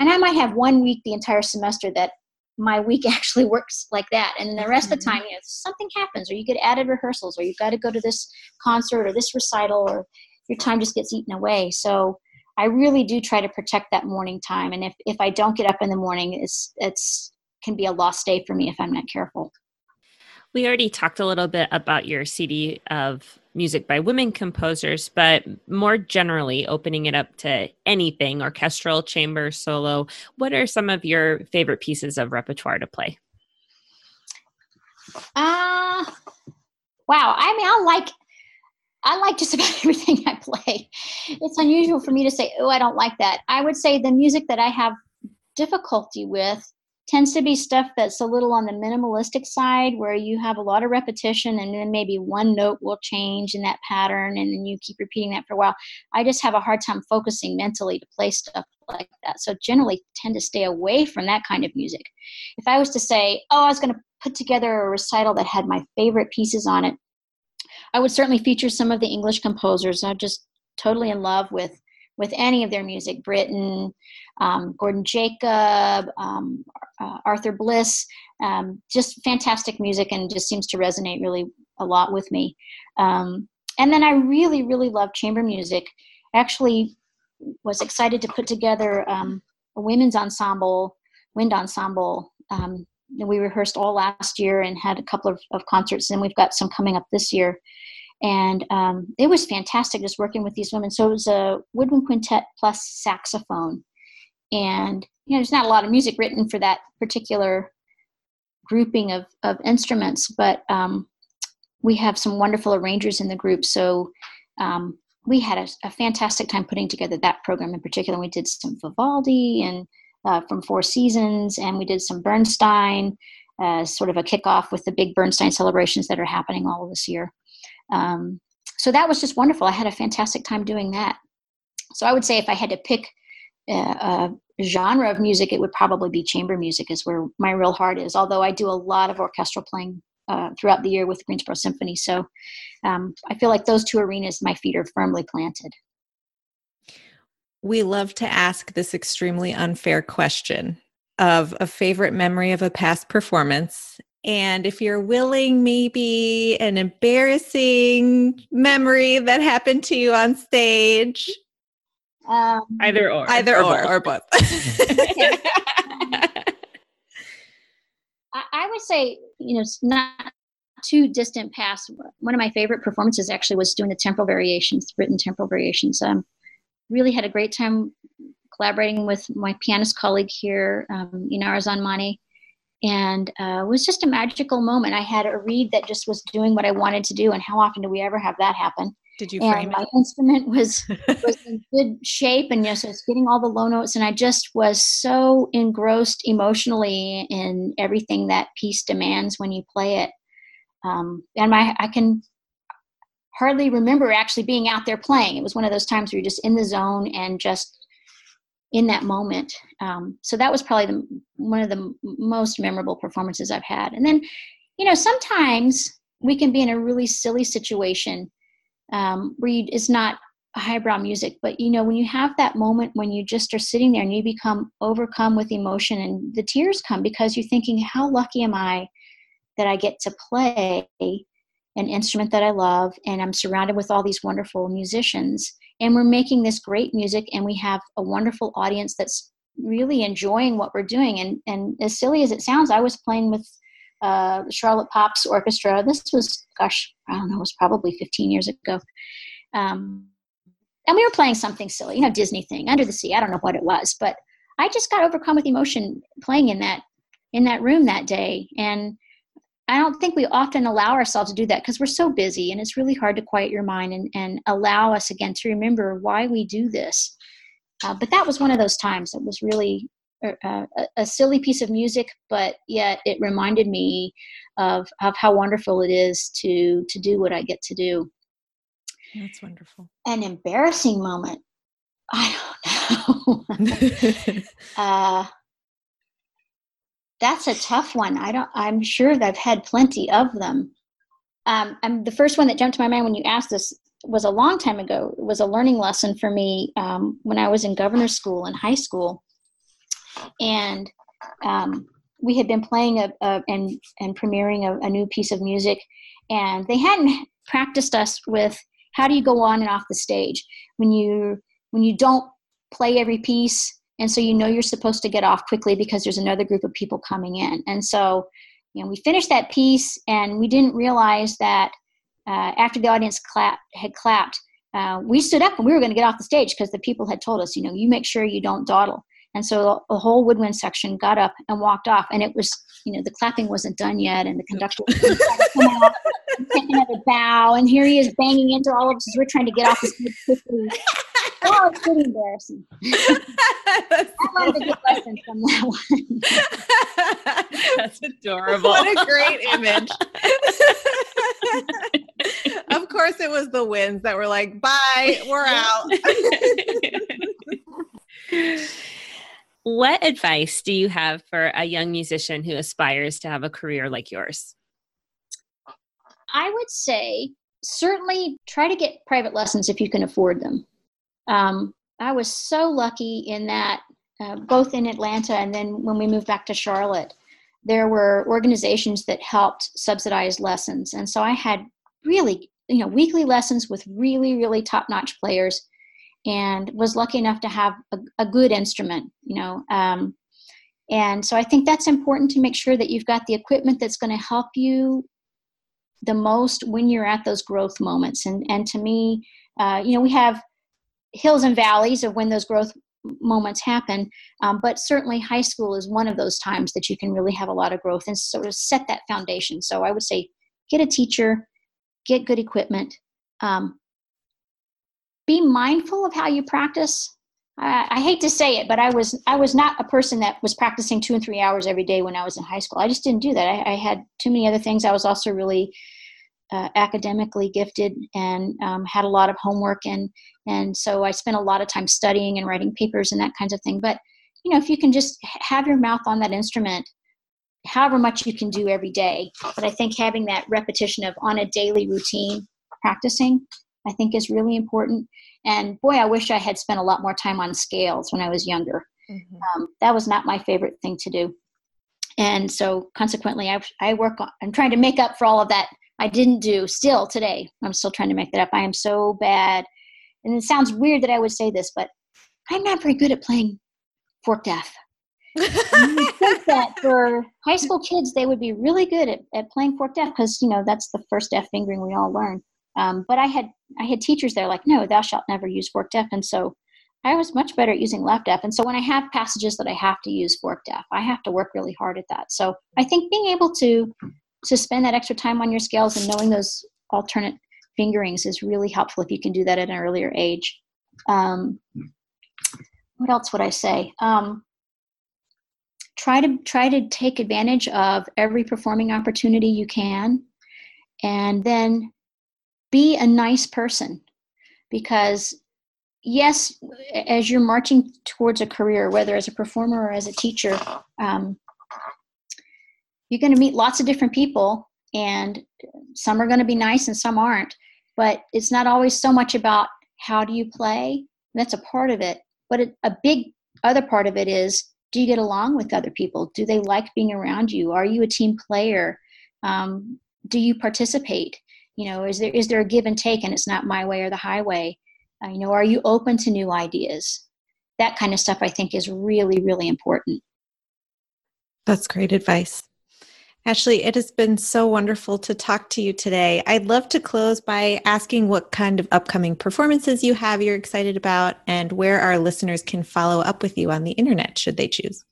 and I might have one week the entire semester that my week actually works like that, and the rest mm-hmm. of the mm-hmm. time, you know, something happens, or you get added rehearsals, or you've got to go to this concert or this recital, or your time just gets eaten away. So I really do try to protect that morning time, and if if I don't get up in the morning, it's it's can be a lost day for me if I'm not careful. We already talked a little bit about your CD of music by women composers, but more generally, opening it up to anything orchestral, chamber, solo, what are some of your favorite pieces of repertoire to play? Uh, wow. I mean, I like. I like just about everything I play. It's unusual for me to say, oh, I don't like that. I would say the music that I have difficulty with tends to be stuff that's a little on the minimalistic side where you have a lot of repetition and then maybe one note will change in that pattern and then you keep repeating that for a while. I just have a hard time focusing mentally to play stuff like that. So generally tend to stay away from that kind of music. If i was to say oh i was going to put together a recital that had my favorite pieces on it i would certainly feature some of the english composers. I'm just totally in love with with any of their music britten um, Gordon Jacob, um, uh, Arthur Bliss, um, just fantastic music and just seems to resonate really a lot with me. Um, and then I really, really love chamber music. Actually, was excited to put together um, a women's ensemble, wind ensemble. Um, we rehearsed all last year and had a couple of, of concerts, and we've got some coming up this year and um, it was fantastic just working with these women. So it was a woodwind quintet plus saxophone, and you know there's not a lot of music written for that particular grouping of, of instruments but um, we have some wonderful arrangers in the group. So um, we had a, a, fantastic time putting together that program in particular. We did some vivaldi and uh, from four seasons and we did some bernstein uh, sort of a kickoff with the big bernstein celebrations that are happening all this year um, so that was just wonderful i had a fantastic time doing that so i would say if i had to pick uh, a genre of music, it would probably be chamber music, is where my real heart is. Although I do a lot of orchestral playing uh, throughout the year with Greensboro Symphony, so um, I feel like those two arenas, my feet are firmly planted. We love to ask this extremely unfair question of a favorite memory of a past performance. And if you're willing, maybe an embarrassing memory that happened to you on stage um, either or. Either or, or both. Or both. I, I would say, you know, it's not too distant past. One of my favorite performances actually was doing the temporal variations, Britten temporal variations. Um, really had a great time collaborating with my pianist colleague here, um, Inara Zandmane. And uh, it was just a magical moment. I had a reed that just was doing what I wanted to do. And how often do we ever have that happen? Did you frame and my instrument was was in good shape, and yes, you know, so it's getting all the low notes, and I just was so engrossed emotionally in everything that piece demands when you play it. Um, and my I can hardly remember actually being out there playing. It was one of those times where you're just in the zone and just in that moment. Um, so that was probably the, one of the most memorable performances I've had. And then, you know, sometimes we can be in a really silly situation um, read is not highbrow music, but you know, when you have that moment when you just are sitting there and you become overcome with emotion and the tears come because you're thinking, how lucky am I that I get to play an instrument that I love and I'm surrounded with all these wonderful musicians and we're making this great music and we have a wonderful audience that's really enjoying what we're doing. And and as silly as it sounds i was playing with uh, the charlotte pops orchestra. This was gosh i don't know it was probably 15 years ago. Um, and we were playing something silly you know disney thing under the sea i don't know what it was. But i just got overcome with emotion playing in that in that room that day. And I don't think we often allow ourselves to do that because we're so busy and it's really hard to quiet your mind and, and allow us again to remember why we do this. Uh, but that was one of those times. It was really a, a, a, silly piece of music, but yet it reminded me of, of how wonderful it is to, to do what I get to do. That's wonderful. An embarrassing moment. I don't know. uh, that's a tough one. I don't. I'm sure I've had plenty of them. Um, I'm the first one that jumped to my mind when you asked this was a long time ago. It was a learning lesson for me um, when I was in governor school in high school, and um, we had been playing a, a and and premiering a, a new piece of music, and they hadn't practiced us with how do you go on and off the stage when you when you don't play every piece and so you know you're supposed to get off quickly because there's another group of people coming in. And so you know we finished that piece and we didn't realize that uh, after the audience clap, had clapped uh, we stood up and we were going to get off the stage because the people had told us you know you make sure you don't dawdle. And so the whole woodwind section got up and walked off and it was you know the clapping wasn't done yet and the conductor was come out take another bow and here he is banging into all of us as we're trying to get off the stage quickly oh, it's pretty embarrassing. I learned a good lesson from that one. That's adorable. What a great image. of course, it was the winds that were like, bye, we're out. what advice do you have for a young musician who aspires to have a career like yours? I would say certainly try to get private lessons if you can afford them um, I was so lucky in that uh, both in Atlanta and then when we moved back to Charlotte, there were organizations that helped subsidize lessons. And so I had really, you know, weekly lessons with really, really top notch players and was lucky enough to have a, a good instrument, you know. Um, and so I think that's important to make sure that you've got the equipment that's going to help you the most when you're at those growth moments. And, and to me, uh, you know, we have hills and valleys of when those growth moments happen um, but certainly high school is one of those times that you can really have a lot of growth and sort of set that foundation so i would say get a teacher get good equipment um, be mindful of how you practice I, I, hate to say it but i was i was not a person that was practicing two and three hours every day when i was in high school i just didn't do that i, I had too many other things i was also really uh, academically gifted and um, had a lot of homework and and so I spent a lot of time studying and writing papers and that kinds of thing. But you know, if you can just have your mouth on that instrument, however much you can do every day. But I think having that repetition of on a daily routine practicing, I think is really important. And boy, I wish I had spent a lot more time on scales when I was younger. Mm-hmm. Um, that was not my favorite thing to do. And so consequently, I, I work on, I'm trying to make up for all of that I didn't do still today. I'm still trying to make that up. I am so bad. And it sounds weird that I would say this, but I'm not very good at playing forked F. you think that for high school kids, they would be really good at, at playing forked F because, you know, that's the first F fingering we all learn. Um, but I had I had teachers there like, no, thou shalt never use forked F. And so I was much better at using left F. And so when I have passages that I have to use forked F, I have to work really hard at that. So I think being able to to spend that extra time on your scales and knowing those alternate fingerings is really helpful if you can do that at an earlier age. Um, what else would I say? Um, try to try to take advantage of every performing opportunity you can, and then be a nice person. Because yes as you're marching towards a career whether as a performer or as a teacher um, you're going to meet lots of different people and some are going to be nice and some aren't. But it's not always so much about how do you play that's a part of it. But it, a big other part of it is do you get along with other people? Do they like being around you? Are you a team player? Um, do you participate you know is there is there a give and take and it's not my way or the highway Uh, you know, are you open to new ideas? That kind of stuff I think is really, really important. That's great advice. Ashley, it has been so wonderful to talk to you today. I'd love to close by asking what kind of upcoming performances you have you're excited about and where our listeners can follow up with you on the internet should they choose.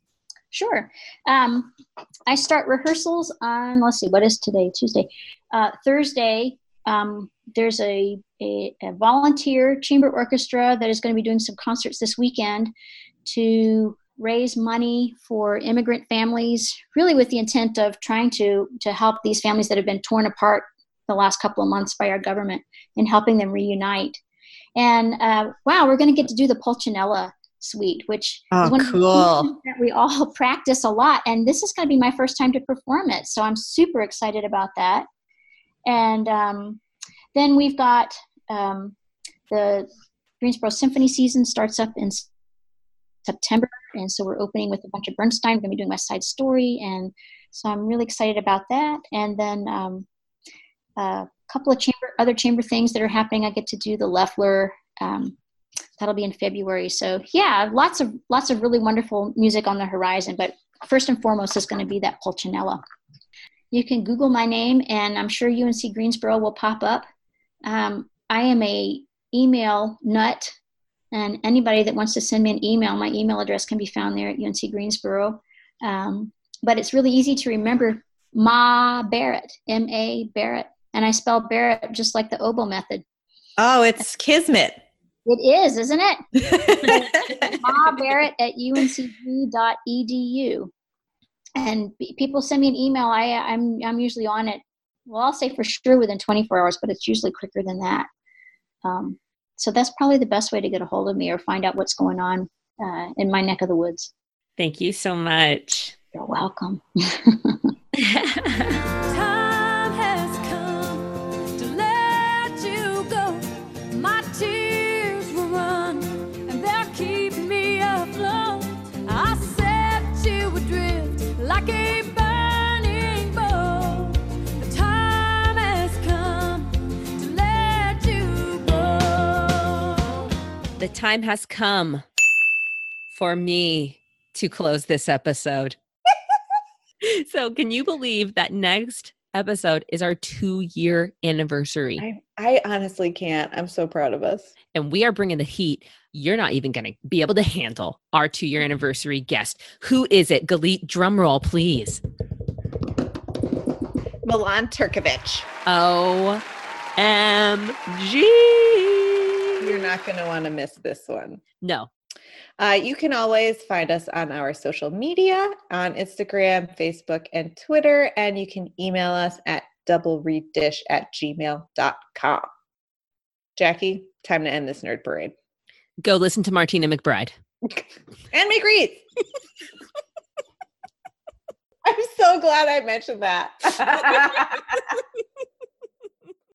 Sure. Um, I start rehearsals on, let's see, what is today? Tuesday. Uh, Thursday, um, there's a, a, a volunteer chamber orchestra that is going to be doing some concerts this weekend to raise money for immigrant families, really with the intent of trying to to help these families that have been torn apart the last couple of months by our government and helping them reunite. And uh, wow, we're going to get to do the Pulcinella suite, which oh, is one cool. that we all practice a lot. And this is going to be my first time to perform it, so I'm super excited about that. And um, then we've got um, the Greensboro Symphony season starts up in September, and so we're opening with a bunch of Bernstein. We're going to be doing West Side Story, and so I'm really excited about that. And then um, a couple of chamber, other chamber things that are happening. I get to do the Loeffler. Um, that'll be in February. So yeah, lots of lots of really wonderful music on the horizon. But first and foremost is going to be that Pulcinella. You can Google my name, and I'm sure UNC Greensboro will pop up. Um, I am a email nut and anybody that wants to send me an email, my email address can be found there at UNC Greensboro. Um, but it's really easy to remember Ma Barret, M A Barret. And I spell Barret just like the oboe method. Oh, it's Kismet. It is, isn't it? Ma Barret at uncg.edu. And people send me an email. I, I'm, I'm usually on it. Well, I'll say for sure within 24 hours, but it's usually quicker than that. Um, so that's probably the best way to get a hold of me or find out what's going on uh, in my neck of the woods. Thank you so much. You're welcome. the time has come for me to close this episode. so, can you believe that next episode is our two year anniversary? I, I honestly can't. I'm so proud of us. And we are bringing the heat. You're not even going to be able to handle our two year anniversary guest. Who is it? Galit, drum roll, please. Milan Turkovic. O-M-G you're not going to want to miss this one. No. Uh, you can always find us on our social media on Instagram, Facebook, and Twitter. And you can email us at doublereeddish at gmail.com. Jackie, time to end this nerd parade. Go listen to Martina McBride. and make reeds. I'm so glad I mentioned that.